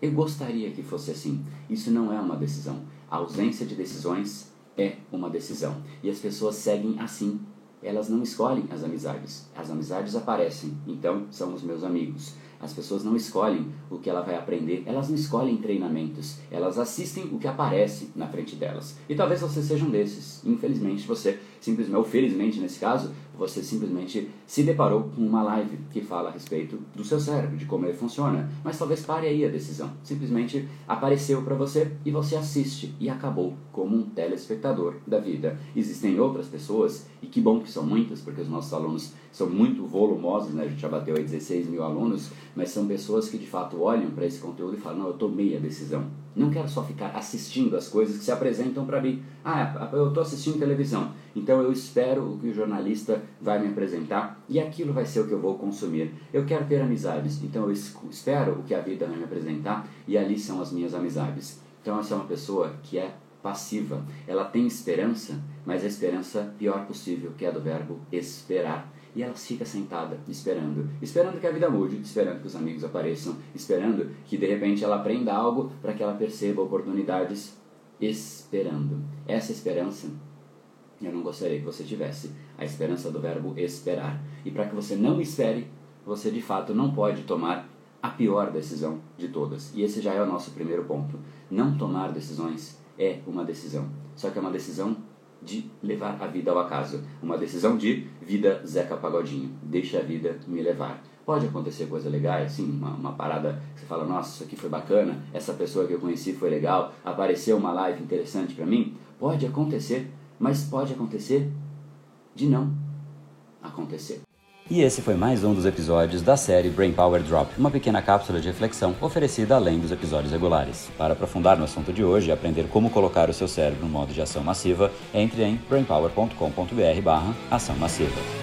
Eu gostaria que fosse assim. Isso não é uma decisão. A ausência de decisões é uma decisão. E as pessoas seguem assim. Elas não escolhem as amizades. As amizades aparecem, então são os meus amigos. As pessoas não escolhem o que ela vai aprender, elas não escolhem treinamentos, elas assistem o que aparece na frente delas. E talvez você seja um desses. Infelizmente, você simplesmente, ou felizmente nesse caso, você simplesmente se deparou com uma live que fala a respeito do seu cérebro, de como ele funciona. Mas talvez pare aí a decisão. Simplesmente apareceu para você e você assiste e acabou como um telespectador da vida. Existem outras pessoas, e que bom que são muitas, porque os nossos alunos são muito volumosos, né? a gente já bateu aí 16 mil alunos, mas são pessoas que de fato olham para esse conteúdo e falam: não, eu tomei a decisão. Não quero só ficar assistindo as coisas que se apresentam para mim. Ah, eu estou assistindo televisão, então eu espero o que o jornalista vai me apresentar e aquilo vai ser o que eu vou consumir. Eu quero ter amizades, então eu espero o que a vida vai me apresentar e ali são as minhas amizades. Então essa é uma pessoa que é passiva. Ela tem esperança, mas a esperança pior possível, que é do verbo esperar. E ela fica sentada, esperando. Esperando que a vida mude, esperando que os amigos apareçam, esperando que de repente ela aprenda algo para que ela perceba oportunidades. Esperando. Essa esperança eu não gostaria que você tivesse. A esperança do verbo esperar. E para que você não espere, você de fato não pode tomar a pior decisão de todas. E esse já é o nosso primeiro ponto. Não tomar decisões é uma decisão. Só que é uma decisão de levar a vida ao acaso. Uma decisão de vida Zeca Pagodinho. Deixa a vida me levar. Pode acontecer coisa legal, assim, uma, uma parada que você fala, nossa, isso aqui foi bacana, essa pessoa que eu conheci foi legal, apareceu uma live interessante para mim. Pode acontecer, mas pode acontecer de não acontecer. E esse foi mais um dos episódios da série Brain Power Drop, uma pequena cápsula de reflexão oferecida além dos episódios regulares. Para aprofundar no assunto de hoje e aprender como colocar o seu cérebro no modo de ação massiva, entre em brainpower.com.br/ação massiva.